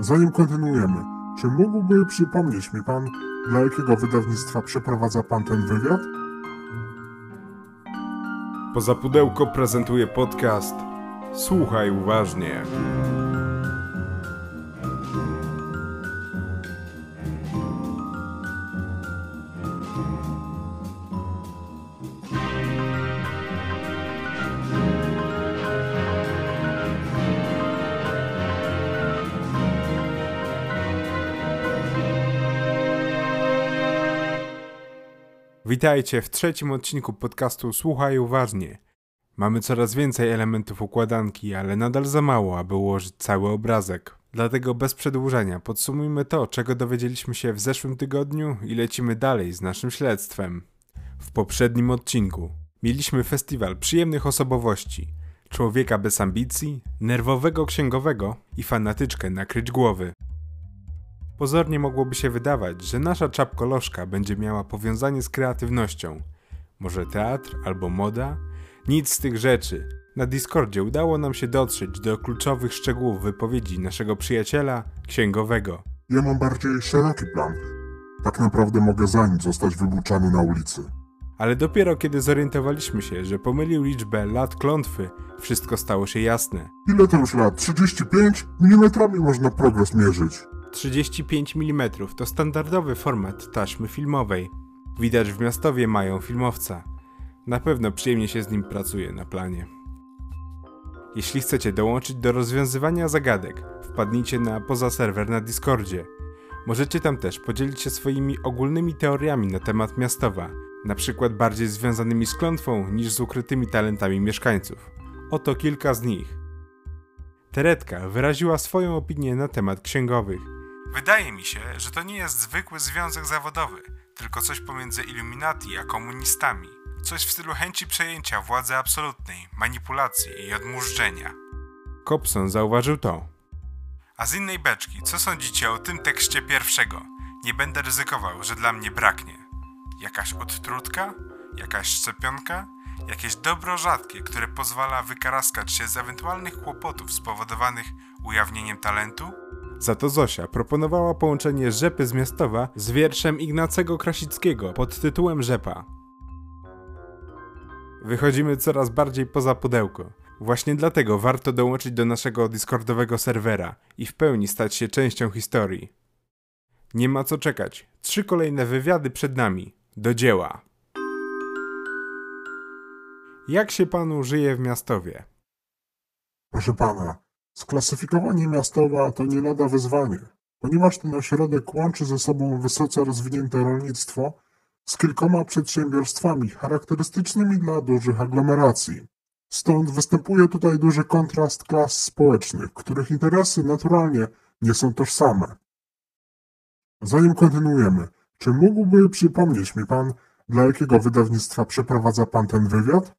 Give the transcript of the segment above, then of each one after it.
Zanim kontynuujemy, czy mógłby przypomnieć mi pan, dla jakiego wydawnictwa przeprowadza pan ten wywiad? Poza pudełko prezentuje podcast Słuchaj uważnie. Witajcie w trzecim odcinku podcastu Słuchaj uważnie. Mamy coraz więcej elementów układanki, ale nadal za mało, aby ułożyć cały obrazek. Dlatego bez przedłużenia podsumujmy to, czego dowiedzieliśmy się w zeszłym tygodniu i lecimy dalej z naszym śledztwem. W poprzednim odcinku mieliśmy festiwal przyjemnych osobowości, człowieka bez ambicji, nerwowego księgowego i fanatyczkę nakryć głowy. Pozornie mogłoby się wydawać, że nasza czapkolożka będzie miała powiązanie z kreatywnością. Może teatr albo moda? Nic z tych rzeczy. Na Discordzie udało nam się dotrzeć do kluczowych szczegółów wypowiedzi naszego przyjaciela, księgowego. Ja mam bardziej szeroki plan. Tak naprawdę mogę za nic zostać wybuczany na ulicy. Ale dopiero kiedy zorientowaliśmy się, że pomylił liczbę lat klątwy, wszystko stało się jasne. Ile to już lat? 35? Milimetrami można progres mierzyć. 35 mm to standardowy format taśmy filmowej. Widać w miastowie mają filmowca. Na pewno przyjemnie się z nim pracuje na planie. Jeśli chcecie dołączyć do rozwiązywania zagadek, wpadnijcie na poza serwer na Discordzie. Możecie tam też podzielić się swoimi ogólnymi teoriami na temat miastowa, na przykład bardziej związanymi z klątwą niż z ukrytymi talentami mieszkańców. Oto kilka z nich. Teretka wyraziła swoją opinię na temat księgowych. Wydaje mi się, że to nie jest zwykły związek zawodowy, tylko coś pomiędzy Illuminati a komunistami. Coś w stylu chęci przejęcia władzy absolutnej, manipulacji i odmurzczenia. Kopson zauważył to. A z innej beczki, co sądzicie o tym tekście pierwszego? Nie będę ryzykował, że dla mnie braknie. Jakaś odtrutka? Jakaś szczepionka? Jakieś dobro rzadkie, które pozwala wykaraskać się z ewentualnych kłopotów spowodowanych ujawnieniem talentu? Za to Zosia proponowała połączenie Rzepy z Miastowa z wierszem Ignacego Krasickiego pod tytułem Rzepa. Wychodzimy coraz bardziej poza pudełko. Właśnie dlatego warto dołączyć do naszego Discordowego serwera i w pełni stać się częścią historii. Nie ma co czekać. Trzy kolejne wywiady przed nami. Do dzieła. Jak się panu żyje w Miastowie? Proszę pana, sklasyfikowanie miastowa to nie lada wyzwanie, ponieważ ten ośrodek łączy ze sobą wysoce rozwinięte rolnictwo z kilkoma przedsiębiorstwami charakterystycznymi dla dużych aglomeracji. Stąd występuje tutaj duży kontrast klas społecznych, których interesy naturalnie nie są tożsame. Zanim kontynuujemy, czy mógłby przypomnieć mi pan, dla jakiego wydawnictwa przeprowadza pan ten wywiad?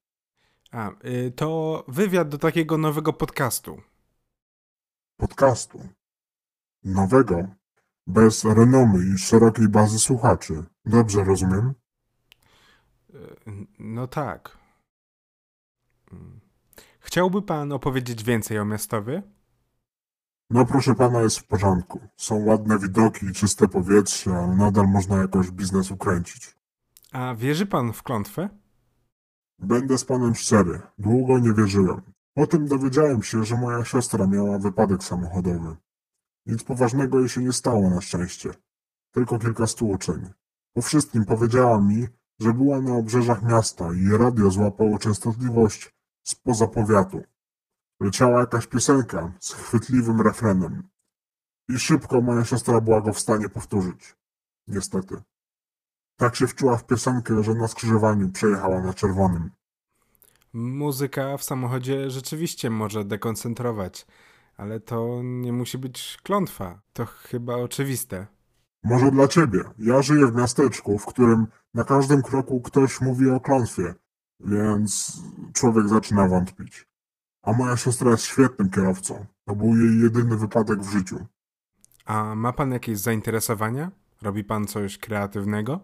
A, y, to wywiad do takiego nowego podcastu. Podcastu. Nowego, bez renomy i szerokiej bazy słuchaczy. Dobrze rozumiem? Y, No tak. Chciałby pan opowiedzieć więcej o Miastowie? No proszę pana, jest w porządku. Są ładne widoki i czyste powietrze, ale nadal można jakoś biznes ukręcić. A wierzy pan w klątwę? Będę z panem szczery, długo nie wierzyłem. Potem dowiedziałem się, że moja siostra miała wypadek samochodowy. Nic poważnego jej się nie stało na szczęście. Tylko kilka stłuczeń. Po wszystkim powiedziała mi, że była na obrzeżach miasta i radio złapało częstotliwość spoza powiatu. Leciała jakaś piosenka z chwytliwym refrenem. I szybko moja siostra była go w stanie powtórzyć. Niestety. Tak się wczuła w piosenkę, że na skrzyżowaniu przejechała na czerwonym. Muzyka w samochodzie rzeczywiście może dekoncentrować, ale to nie musi być klątwa. To chyba oczywiste. Może dla ciebie. Ja żyję w miasteczku, w którym na każdym kroku ktoś mówi o klątwie, więc człowiek zaczyna wątpić. A moja siostra jest świetnym kierowcą. To był jej jedyny wypadek w życiu. A ma pan jakieś zainteresowania? Robi pan coś kreatywnego?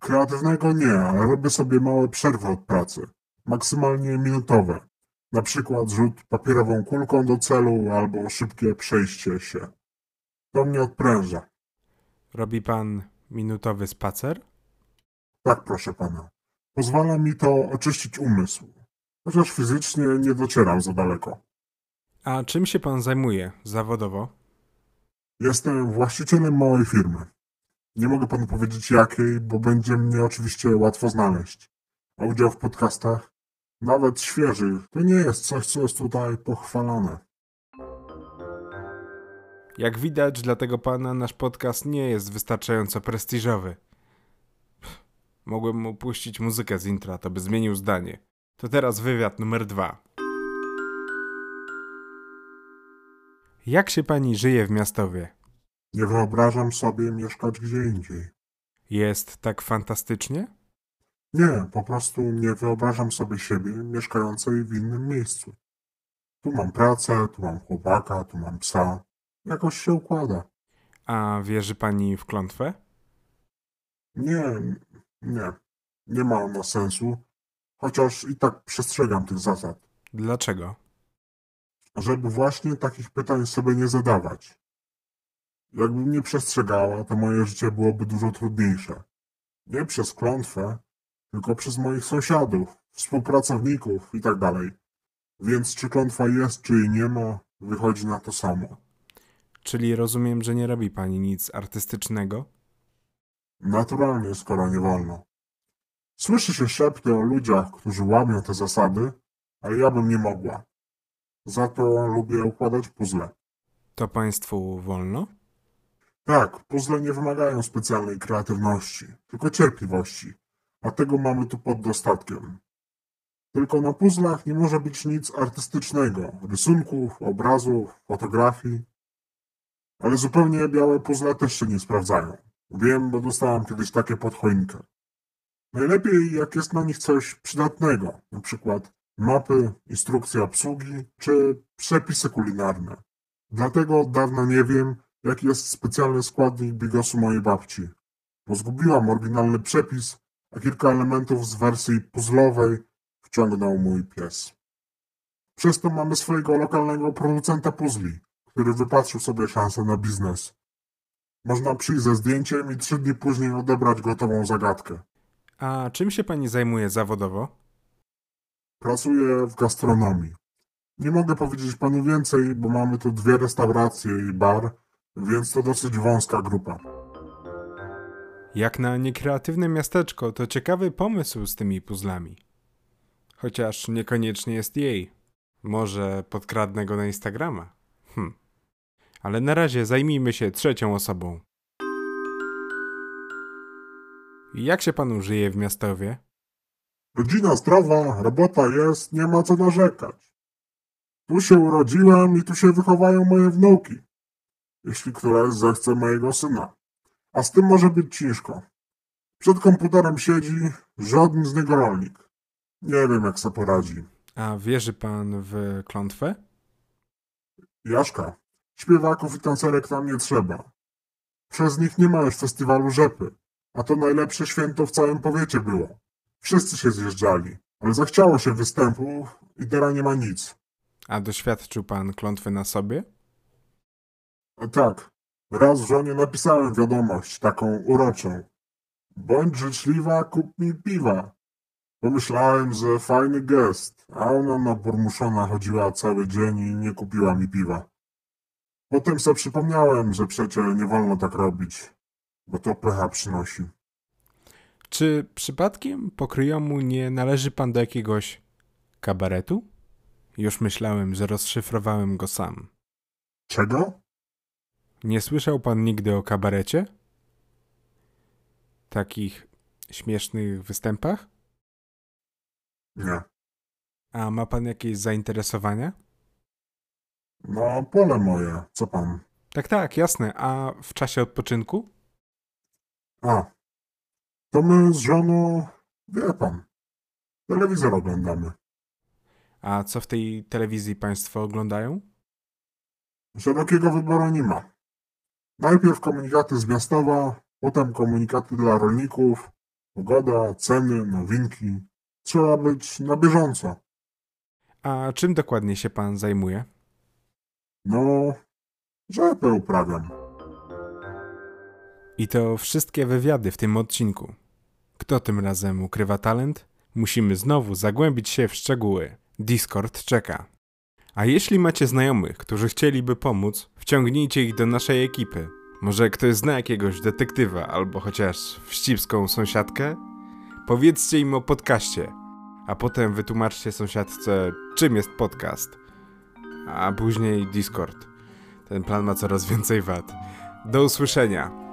Kreatywnego nie, ale robię sobie małe przerwy od pracy. Maksymalnie minutowe. Na przykład rzut papierową kulką do celu albo szybkie przejście się. To mnie odpręża. Robi pan minutowy spacer? Tak, proszę pana. Pozwala mi to oczyścić umysł. Chociaż fizycznie nie docieram za daleko. A czym się pan zajmuje zawodowo? Jestem właścicielem małej firmy. Nie mogę panu powiedzieć jakiej, bo będzie mnie oczywiście łatwo znaleźć. A udział w podcastach, nawet świeżych, to nie jest coś, co jest tutaj pochwalane. Jak widać, dla tego pana nasz podcast nie jest wystarczająco prestiżowy. Pff, Mogłem mu puścić muzykę z intra, to by zmienił zdanie. To teraz wywiad numer dwa. Jak się pani żyje w Miastowie? Nie wyobrażam sobie mieszkać gdzie indziej. Jest tak fantastycznie? Nie, po prostu nie wyobrażam sobie siebie mieszkającej w innym miejscu. Tu mam pracę, tu mam chłopaka, tu mam psa. Jakoś się układa. A wierzy pani w klątwę? Nie, nie. Nie ma ona sensu, chociaż i tak przestrzegam tych zasad, Dlaczego? żeby właśnie takich pytań sobie nie zadawać. Jakbym nie przestrzegała, to moje życie byłoby dużo trudniejsze. Nie przez klątwę, tylko przez moich sąsiadów, współpracowników i tak dalej. Więc czy klątwa jest, czy jej nie ma, wychodzi na to samo. Czyli rozumiem, że nie robi pani nic artystycznego? Naturalnie, skoro nie wolno. Słyszy się szepty o ludziach, którzy łamią te zasady, ale ja bym nie mogła. Za to lubię układać puzzle. To państwu wolno? Tak, puzzle nie wymagają specjalnej kreatywności, tylko cierpliwości, a tego mamy tu pod dostatkiem. Tylko na puzzlach nie może być nic artystycznego, rysunków, obrazów, fotografii. Ale zupełnie białe puzzle też się nie sprawdzają. Wiem, bo dostałam kiedyś takie pod choinkę. Najlepiej jak jest na nich coś przydatnego, na przykład mapy, instrukcje obsługi czy przepisy kulinarne. Dlatego od dawna nie wiem, jaki jest specjalny składnik bigosu mojej babci. Bo zgubiłam oryginalny przepis, a kilka elementów z wersji puzzlowej wciągnął mój pies. Przez to mamy swojego lokalnego producenta puzli, który wypatrzył sobie szansę na biznes. Można przyjść ze zdjęciem i trzy dni później odebrać gotową zagadkę. A czym się pani zajmuje zawodowo? Pracuję w gastronomii. Nie mogę powiedzieć panu więcej, bo mamy tu dwie restauracje i bar, więc to dosyć wąska grupa. Jak na niekreatywne miasteczko, to ciekawy pomysł z tymi puzzlami. Chociaż niekoniecznie jest jej. Może podkradnę go na Instagrama. Hm. Ale na razie zajmijmy się trzecią osobą. Jak się panu żyje w Miastowie? Rodzina zdrowa, robota jest, nie ma co narzekać. Tu się urodziłem i tu się wychowają moje wnuki, jeśli któraś zechce mojego syna. A z tym może być ciężko. Przed komputerem siedzi żaden z niego rolnik. Nie wiem, jak sobie poradzi. A wierzy pan w klątwę? Jaszka, śpiewaków i tancerek tam nie trzeba. Przez nich nie ma już festiwalu rzepy, a to najlepsze święto w całym powiecie było. Wszyscy się zjeżdżali, ale zachciało się występów i teraz nie ma nic. A doświadczył pan klątwy na sobie? A tak, raz żonie napisałem wiadomość, taką uroczą. Bądź życzliwa, kup mi piwa. Pomyślałem, że fajny gest, a ona naburmuszona chodziła cały dzień i nie kupiła mi piwa. Potem sobie przypomniałem, że przecie nie wolno tak robić, bo to pecha przynosi. Czy przypadkiem pokryjomu nie należy pan do jakiegoś kabaretu? Już myślałem, że rozszyfrowałem go sam. Czego? Nie słyszał pan nigdy o kabarecie? Takich śmiesznych występach? Nie. A ma pan jakieś zainteresowania? No, pole moje, co pan? Tak, tak, jasne. A w czasie odpoczynku? A, to my z żoną, wie pan, telewizor oglądamy. A co w tej telewizji państwo oglądają? Szerokiego wyboru nie ma. Najpierw komunikaty z miastowa, potem komunikaty dla rolników, pogoda, ceny, nowinki. Trzeba być na bieżąco. A czym dokładnie się pan zajmuje? No, rzepę uprawiam. I to wszystkie wywiady w tym odcinku. Kto tym razem ukrywa talent? Musimy znowu zagłębić się w szczegóły. Discord czeka. A jeśli macie znajomych, którzy chcieliby pomóc, wciągnijcie ich do naszej ekipy. Może ktoś zna jakiegoś detektywa albo chociaż wścibską sąsiadkę? Powiedzcie im o podcaście, a potem wytłumaczcie sąsiadce, czym jest podcast. A później Discord. Ten plan ma coraz więcej wad. Do usłyszenia.